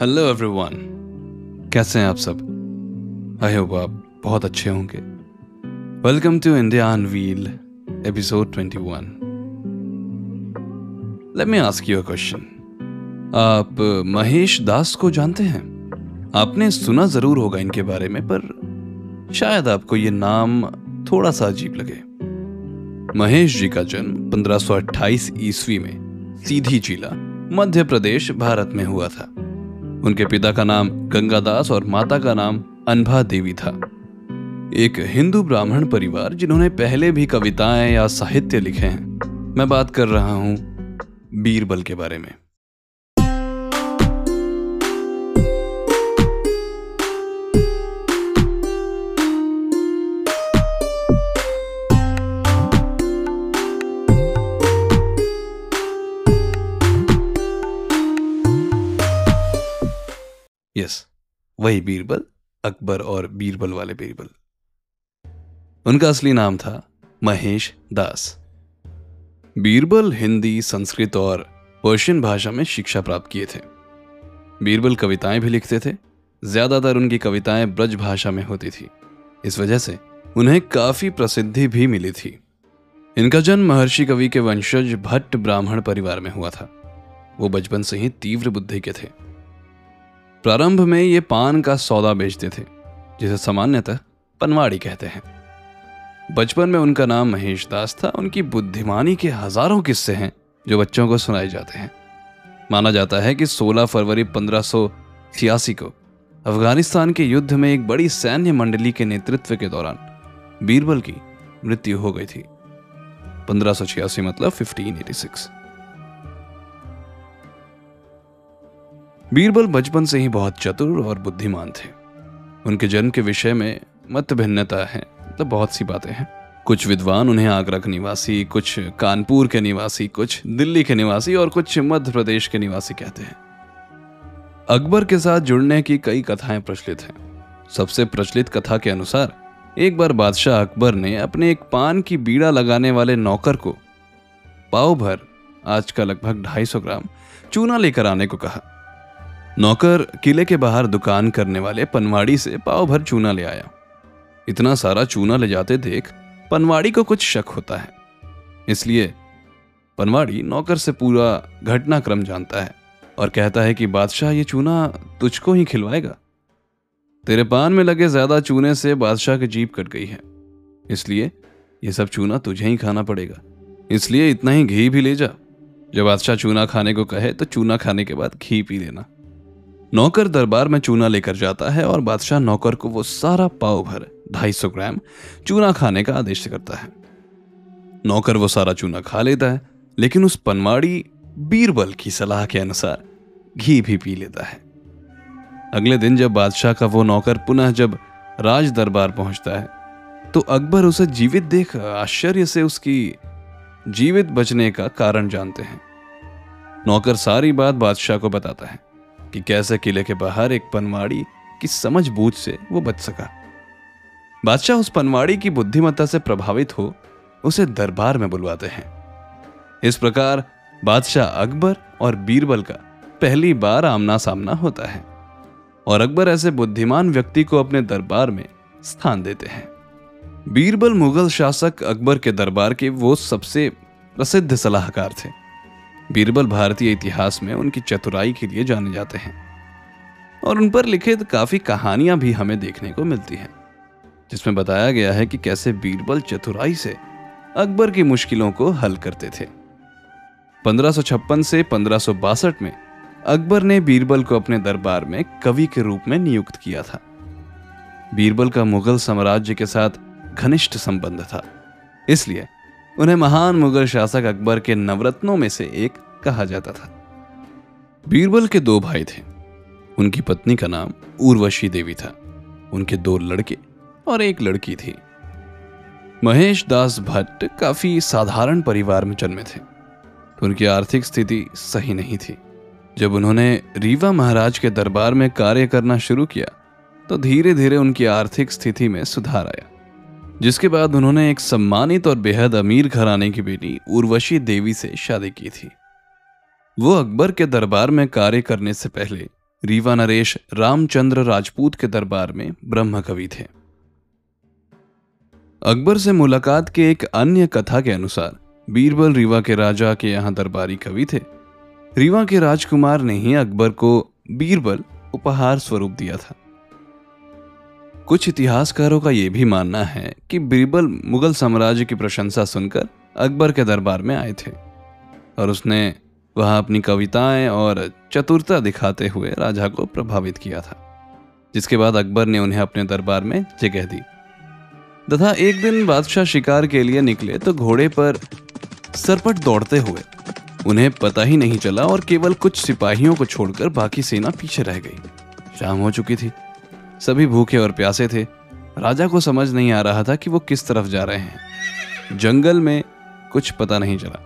Hello everyone कैसे हैं आप सब? आई होप आप बहुत अच्छे होंगे। Welcome to India wheel episode 21 let me ask you a question आप महेश दास को जानते हैं? आपने सुना ज़रूर होगा इनके बारे में, पर शायद आपको ये नाम थोड़ा सा अजीब लगे। महेश जी का जन्म 1528 ईस्वी में सीधी जिला मध्य प्रदेश, भारत में हुआ था। उनके पिता का नाम गंगादास और माता का नाम अनभा देवी था। एक हिंदू ब्राह्मण परिवार जिन्होंने पहले भी कविताएँ या साहित्य लिखे हैं। मैं बात कर रहा हूँ बीरबल के बारे में। वही बीरबल, अकबर और बीरबल वाले बीरबल। उनका असली नाम था महेश दास। बीरबल हिंदी, संस्कृत और पर्शियन भाषा में शिक्षा प्राप्त किए थे। बीरबल कविताएँ भी लिखते थे। ज़्यादातर उनकी कविताएँ ब्रज भाषा में होती थी। इस वजह से उन्हें काफ़ी प्रसिद्धि भी मिली थी। इनका जन्म महर्षि कवि के वंशज भट्ट ब्राह्मण परिवार में हुआ था। वो बचपन से ही तीव्र बुद्धि के थे। प्रारंभ में ये पान का सौदा बेचते थे, जिसे सामान्यतः पनवाड़ी कहते हैं। बचपन में उनका नाम महेश दास था। उनकी बुद्धिमानी के हज़ारों किस्से हैं जो बच्चों को सुनाए जाते हैं। माना जाता है कि 16 फरवरी पंद्रह को अफ़गानिस्तान के युद्ध में एक बड़ी सैन्य मंडली के नेतृत्व के दौरान बीरबल की मृत्यु हो गई थी। पंद्रह मतलब 1586 बीरबल बचपन से ही बहुत चतुर और बुद्धिमान थे। उनके जन्म के विषय में मत भिन्नता है मतलब बहुत सी बातें हैं। कुछ विद्वान उन्हें आगरा के निवासी, कुछ कानपुर के निवासी, कुछ दिल्ली के निवासी और कुछ मध्य प्रदेश के निवासी कहते हैं। अकबर के साथ जुड़ने की कई कथाएँ प्रचलित हैं। सबसे प्रचलित कथा के अनुसार, एक बार बादशाह अकबर ने अपने एक पान की बीड़ा लगाने वाले नौकर को पाव भर, आज का लगभग ढाई सौ ग्राम, चूना लेकर आने को कहा। नौकर किले के बाहर दुकान करने वाले पनवाड़ी से पाव भर चूना ले आया। इतना सारा चूना ले जाते देख पनवाड़ी को कुछ शक होता है। इसलिए पनवाड़ी नौकर से पूरा घटनाक्रम जानता है और कहता है कि, बादशाह, ये चूना तुझको ही खिलवाएगा। तेरे पान में लगे ज़्यादा चूने से बादशाह की जीप कट गई है। इसलिए ये सब चूना तुझे ही खाना पड़ेगा। इसलिए इतना ही घी भी ले जा। जब बादशाह चूना खाने को कहे तो चूना खाने के बाद घी पी लेना। नौकर दरबार में चूना लेकर जाता है और बादशाह नौकर को वो सारा पाव भर, ढाई सौ ग्राम, चूना खाने का आदेश करता है। नौकर वो सारा चूना खा लेता है, लेकिन उस पनवाड़ी बीरबल की सलाह के अनुसार घी भी पी लेता है। अगले दिन जब बादशाह का वो नौकर पुनः जब राज दरबार पहुँचता है तो अकबर उसे जीवित देख आश्चर्य से उसकी जीवित बचने का कारण जानते हैं। नौकर सारी बात बादशाह को बताता है। कि कैसे किले के बाहर एक पनवाड़ी की समझ बूझ से वो बच सका। बादशाह उस पनवाड़ी की बुद्धिमत्ता से प्रभावित हो उसे दरबार में बुलवाते हैं। इस प्रकार बादशाह अकबर और बीरबल का पहली बार आमना सामना होता है और अकबर ऐसे बुद्धिमान व्यक्ति को अपने दरबार में स्थान देते हैं। बीरबल मुगल शासक अकबर के दरबार के वो सबसे प्रसिद्ध सलाहकार थे। बीरबल भारतीय इतिहास में उनकी चतुराई के लिए जाने जाते हैं। और उन पर लिखित काफ़ी कहानियाँ भी हमें देखने को मिलती हैं, जिसमें बताया गया है कि कैसे बीरबल चतुराई से अकबर की मुश्किलों को हल करते थे। 1556 से पंद्रह में अकबर ने बीरबल को अपने दरबार में कवि के रूप में नियुक्त किया था। बीरबल का मुगल साम्राज्य के साथ घनिष्ठ संबंध था, इसलिए उन्हें महान मुगल शासक अकबर के नवरत्नों में से एक कहा जाता था। बीरबल के दो भाई थे। उनकी पत्नी का नाम उर्वशी देवी था। उनके दो लड़के और एक लड़की थी। महेश दास भट्ट काफ़ी साधारण परिवार में जन्मे थे। उनकी आर्थिक स्थिति सही नहीं थी। जब उन्होंने रीवा महाराज के दरबार में कार्य करना शुरू किया तो धीरे धीरे उनकी आर्थिक स्थिति में सुधार आया। जिसके बाद उन्होंने एक सम्मानित और बेहद अमीर घराने की बेटी, उर्वशी देवी से शादी की थी। वो अकबर के दरबार में कार्य करने से पहले रीवा नरेश रामचंद्र राजपूत के दरबार में ब्रह्म कवि थे। अकबर से मुलाकात के एक अन्य कथा के अनुसार बीरबल रीवा के राजा के यहाँ दरबारी कवि थे। रीवा के राजकुमार ने ही अकबर को बीरबल उपहार स्वरूप दिया था। कुछ इतिहासकारों का यह भी मानना है कि बीरबल मुगल साम्राज्य की प्रशंसा सुनकर अकबर के दरबार में आए थे और उसने वहाँ अपनी कविताएँ और चतुरता दिखाते हुए राजा को प्रभावित किया था, जिसके बाद अकबर ने उन्हें अपने दरबार में जगह दी। तथा एक दिन बादशाह शिकार के लिए निकले तो घोड़े पर सरपट दौड़ते हुए उन्हें पता ही नहीं चला और केवल कुछ सिपाहियों को छोड़कर बाकी सेना पीछे रह गई। शाम हो चुकी थी। सभी भूखे और प्यासे थे। राजा को समझ नहीं आ रहा था कि वो किस तरफ़ जा रहे हैं। जंगल में कुछ पता नहीं चला।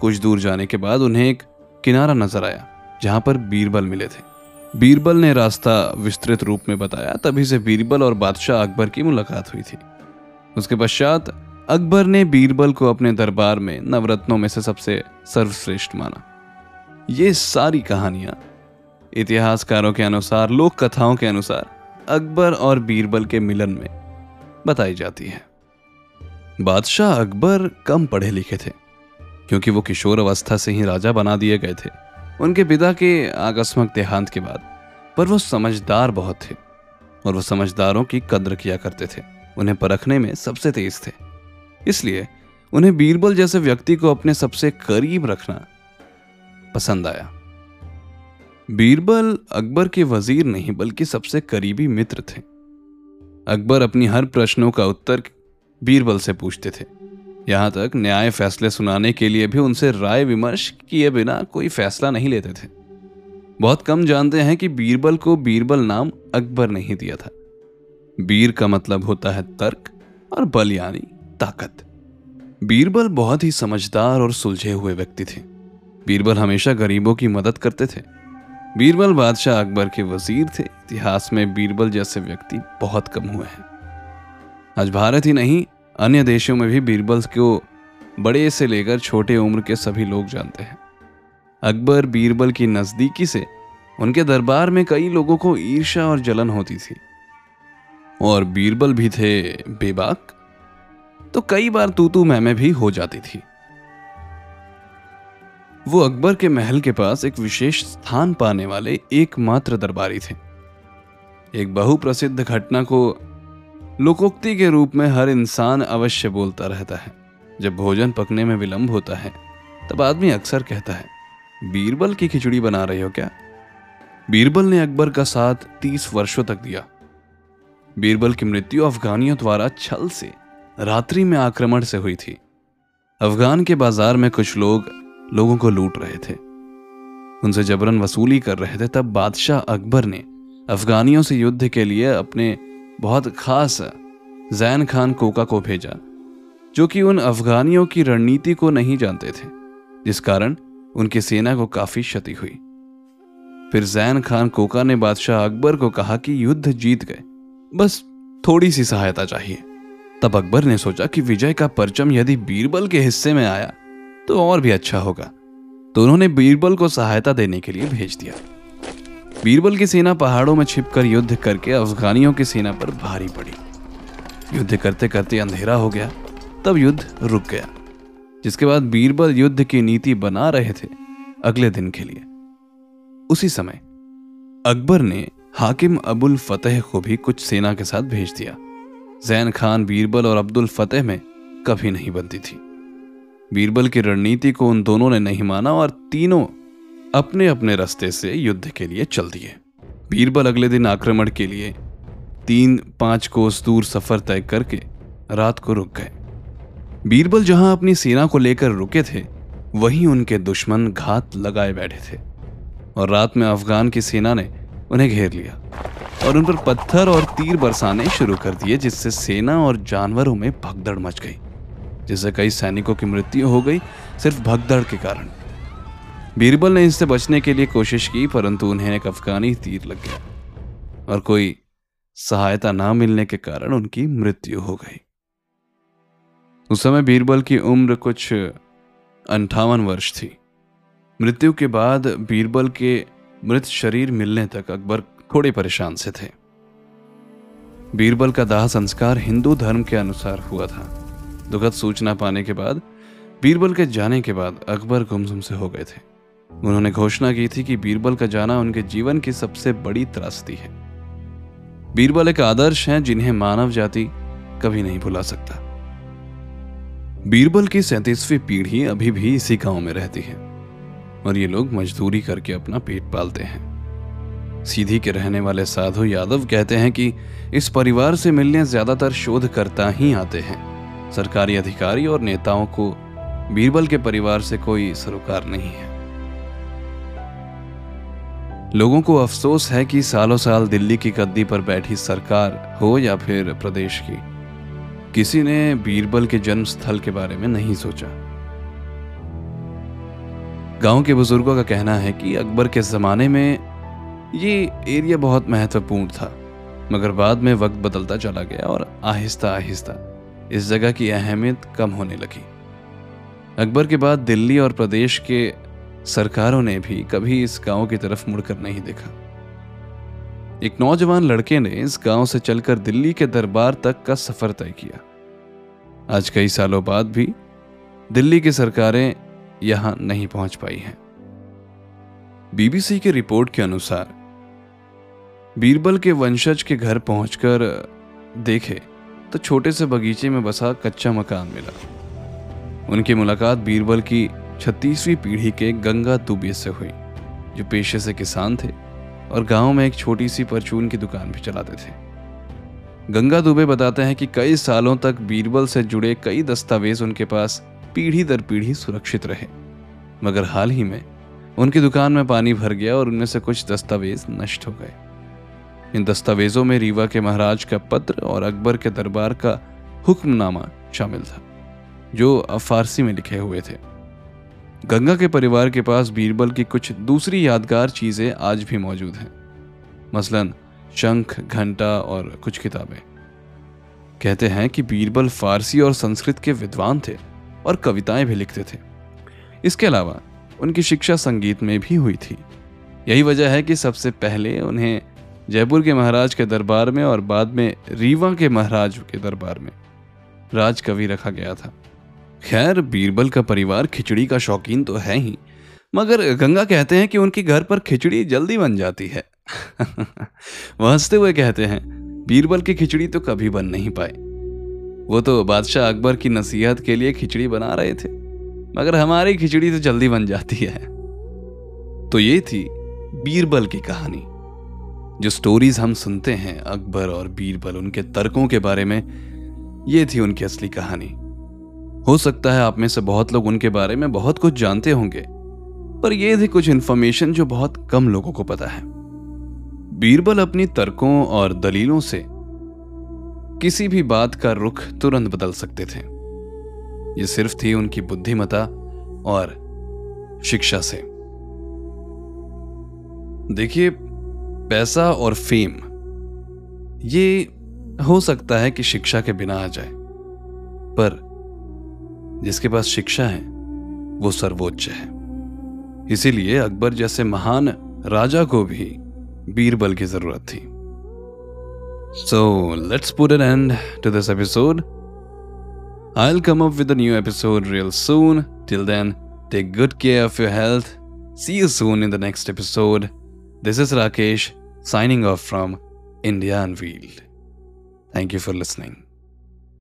कुछ दूर जाने के बाद उन्हें एक किनारा नज़र आया, जहाँ पर बीरबल मिले थे। बीरबल ने रास्ता विस्तृत रूप में बताया, तभी से बीरबल और बादशाह अकबर की मुलाकात हुई थी। उसके पश्चात अकबर ने बीरबल को अपने दरबार में नवरत्नों में से सबसे सर्वश्रेष्ठ माना। ये सारी कहानियाँ इतिहासकारों के अनुसार लोक कथाओं के अनुसार अकबर और बीरबल के मिलन में बताई जाती है। बादशाह अकबर कम पढ़े लिखे थे, क्योंकि वो किशोर अवस्था से ही राजा बना दिए गए थे। उनके पिता के आकस्मक देहांत के बाद, पर वो समझदार बहुत थे, और वो समझदारों की कद्र किया करते थे। उन्हें परखने में सबसे तेज थे। इसलिए उन्हें बीरबल जैसे व्यक्ति को अपने सबसे करीब रखना पसंद आया। बीरबल अकबर के वज़ीर नहीं, बल्कि सबसे करीबी मित्र थे। अकबर अपनी हर प्रश्नों का उत्तर बीरबल से पूछते थे। यहाँ तक न्याय फैसले सुनाने के लिए भी उनसे राय विमर्श किए बिना कोई फैसला नहीं लेते थे। बहुत कम जानते हैं कि बीरबल को बीरबल नाम अकबर नहीं दिया था। बीर का मतलब होता है तर्क और बल यानी ताकत। बीरबल बहुत ही समझदार और सुलझे हुए व्यक्ति थे। बीरबल हमेशा गरीबों की मदद करते थे। बीरबल बादशाह अकबर के वज़ीर थे। इतिहास में बीरबल जैसे व्यक्ति बहुत कम हुए हैं। आज भारत ही नहीं, अन्य देशों में भी बीरबल को बड़े से लेकर छोटे उम्र के सभी लोग जानते हैं। अकबर बीरबल की नजदीकी से उनके दरबार में कई लोगों को ईर्षा और जलन होती थी। और बीरबल भी थे बेबाक तो कई बार तूतू मैमे भी हो जाती थी। वो अकबर के महल के पास एक विशेष स्थान पाने वाले एकमात्र दरबारी थे। एक बहुप्रसिद्ध घटना को लोकोक्ति के रूप में हर इंसान अवश्य बोलता रहता है। जब भोजन पकने में विलंब होता है, तब आदमी अक्सर कहता है, बीरबल की खिचड़ी बना रहे हो क्या? बीरबल ने अकबर का साथ तीस वर्षों तक दिया। बीरबल की मृत्यु अफगानियों द्वारा छल से, रात्रि में आक्रमण से हुई थी। अफगान के बाज़ार में कुछ लोग लोगों को लूट रहे थे। उनसे जबरन वसूली कर रहे थे, तब बादशाह अकबर ने अफगानियों से युद्ध के लिए अपने बहुत खास जैन खान कोका को भेजा, जो कि उन अफगानियों की रणनीति को नहीं जानते थे, जिस कारण उनकी सेना को काफ़ी क्षति हुई। फिर जैन खान कोका ने बादशाह अकबर को कहा कि युद्ध जीत गए, बस थोड़ी सी सहायता चाहिए। तब अकबर ने सोचा कि विजय का परचम यदि बीरबल के हिस्से में आया तो और भी अच्छा होगा। तो उन्होंने बीरबल को सहायता देने के लिए भेज दिया। बीरबल की सेना पहाड़ों में छिपकर युद्ध करके अफगानियों की सेना पर भारी पड़ी। युद्ध करते करते अंधेरा हो गया, तब युद्ध रुक गया, जिसके बाद बीरबल युद्ध की नीति बना रहे थे अगले दिन के लिए। उसी समय, अकबर ने हाकिम अबुल फतेह को भी कुछ सेना के साथ भेज दिया। जैन खान, बीरबल और अब्दुल फतेह में कभी नहीं बनती थी। बीरबल की रणनीति को उन दोनों ने नहीं माना और तीनों अपने अपने रास्ते से युद्ध के लिए चल दिए। बीरबल अगले दिन आक्रमण के लिए तीन पाँच कोस दूर सफ़र तय करके रात को रुक गए। बीरबल जहाँ अपनी सेना को लेकर रुके थे, वहीं उनके दुश्मन घात लगाए बैठे थे और रात में अफगान की सेना ने उन्हें घेर लिया और उन पर पत्थर और तीर बरसाने शुरू कर दिए, जिससे सेना और जानवरों में भगदड़ मच गई। जिससे कई सैनिकों की मृत्यु हो गई सिर्फ़ भगदड़ के कारण। बीरबल ने इससे बचने के लिए कोशिश की, परंतु उन्हें एक अफगानी तीर लग गया और कोई सहायता ना मिलने के कारण उनकी मृत्यु हो गई। उस समय बीरबल की उम्र कुछ अंठावन वर्ष थी। मृत्यु के बाद बीरबल के मृत शरीर मिलने तक अकबर थोड़े परेशान से थे। बीरबल का दाह संस्कार हिंदू धर्म के अनुसार हुआ था। दुखद सूचना पाने के बाद, बीरबल के जाने के बाद अकबर गुमसुम से हो गए थे। उन्होंने घोषणा की थी कि बीरबल का जाना उनके जीवन की सबसे बड़ी त्रासदी है। बीरबल एक आदर्श हैं जिन्हें मानव जाति कभी नहीं भुला सकता। बीरबल की सैतीसवीं पीढ़ी अभी भी इसी गाँव में रहती है और ये लोग मजदूरी करके अपना पेट पालते हैं। सीधी के रहने वाले साधु यादव कहते हैं कि इस परिवार से मिलने ज़्यादातर शोधकर्ता ही आते हैं। सरकारी अधिकारी और नेताओं को बीरबल के परिवार से कोई सरोकार नहीं है। लोगों को अफसोस है कि सालों साल दिल्ली की गद्दी पर बैठी सरकार हो या फिर प्रदेश की, किसी ने बीरबल के जन्म स्थल के बारे में नहीं सोचा। गाँव के बुज़ुर्गों का कहना है कि अकबर के जमाने में ये एरिया बहुत महत्वपूर्ण था, मगर बाद में वक्त बदलता चला गया और आहिस्ता आहिस्ता इस जगह की अहमियत कम होने लगी। अकबर के बाद दिल्ली और प्रदेश के सरकारों ने भी कभी इस गाँव की तरफ़ मुड़कर नहीं देखा। एक नौजवान लड़के ने इस गाँव से चलकर दिल्ली के दरबार तक का सफ़र तय किया। आज कई सालों बाद भी दिल्ली की सरकारें यहाँ नहीं पहुँच पाई हैं। बीबीसी की रिपोर्ट के अनुसार बीरबल के वंशज के घर पहुंचकर देखे तो छोटे से बगीचे में बसा कच्चा मकान मिला। उनकी मुलाकात बीरबल की छत्तीसवीं पीढ़ी के गंगा दुबे से हुई, जो पेशे से किसान थे और गाँव में एक छोटी सी परचून की दुकान भी चलाते थे। गंगा दुबे बताते हैं कि कई सालों तक बीरबल से जुड़े कई दस्तावेज़ उनके पास पीढ़ी दर पीढ़ी सुरक्षित रहे। मगर हाल ही में उनकी दुकान में पानी भर गया और उनमें से कुछ दस्तावेज़ नष्ट हो गए। इन दस्तावेजों में रीवा के महाराज का पत्र और अकबर के दरबार का हुक्मनामा शामिल था, जो फारसी में लिखे हुए थे। गंगा के परिवार के पास बीरबल की कुछ दूसरी यादगार चीज़ें आज भी मौजूद हैं। मसलन, शंख, घंटा और कुछ किताबें। कहते हैं कि बीरबल फारसी और संस्कृत के विद्वान थे और कविताएँ भी लिखते थे। इसके अलावा उनकी शिक्षा संगीत में भी हुई थी। यही वजह है कि सबसे पहले उन्हें जयपुर के महाराज के दरबार में और बाद में रीवा के महाराज के दरबार में राज कवि रखा गया था। खैर, बीरबल का परिवार खिचड़ी का शौकीन तो है ही, मगर गंगा कहते हैं कि उनके घर पर खिचड़ी जल्दी बन जाती है। वह हँसते हुए कहते हैं, बीरबल की खिचड़ी तो कभी बन नहीं पाए वो तो बादशाह अकबर की नसीहत के लिए खिचड़ी बना रहे थे, मगर हमारी खिचड़ी तो जल्दी बन जाती है। तो ये थी बीरबल की कहानी। जो स्टोरीज हम सुनते हैं, अकबर और बीरबल, उनके तर्कों के बारे में, ये थी उनकी असली कहानी। हो सकता है आप में से बहुत लोग उनके बारे में बहुत कुछ जानते होंगे, पर यह थी कुछ इंफॉर्मेशन जो बहुत कम लोगों को पता है। बीरबल अपनी तर्कों और दलीलों से किसी भी बात का रुख तुरंत बदल सकते थे। ये सिर्फ़ थी उनकी बुद्धिमता और शिक्षा से। देखिए पैसा और फेम ये हो सकता है कि शिक्षा के बिना आ जाए, पर जिसके पास शिक्षा है, वो सर्वोच्च है। इसीलिए अकबर जैसे महान राजा को भी बीरबल की ज़रूरत थी। So let's put an end to this episode I come up with new episode real soon till then take good care of your health see you soon in the next episode this is Rakesh signing off from India Unveiled. Thank you for listening.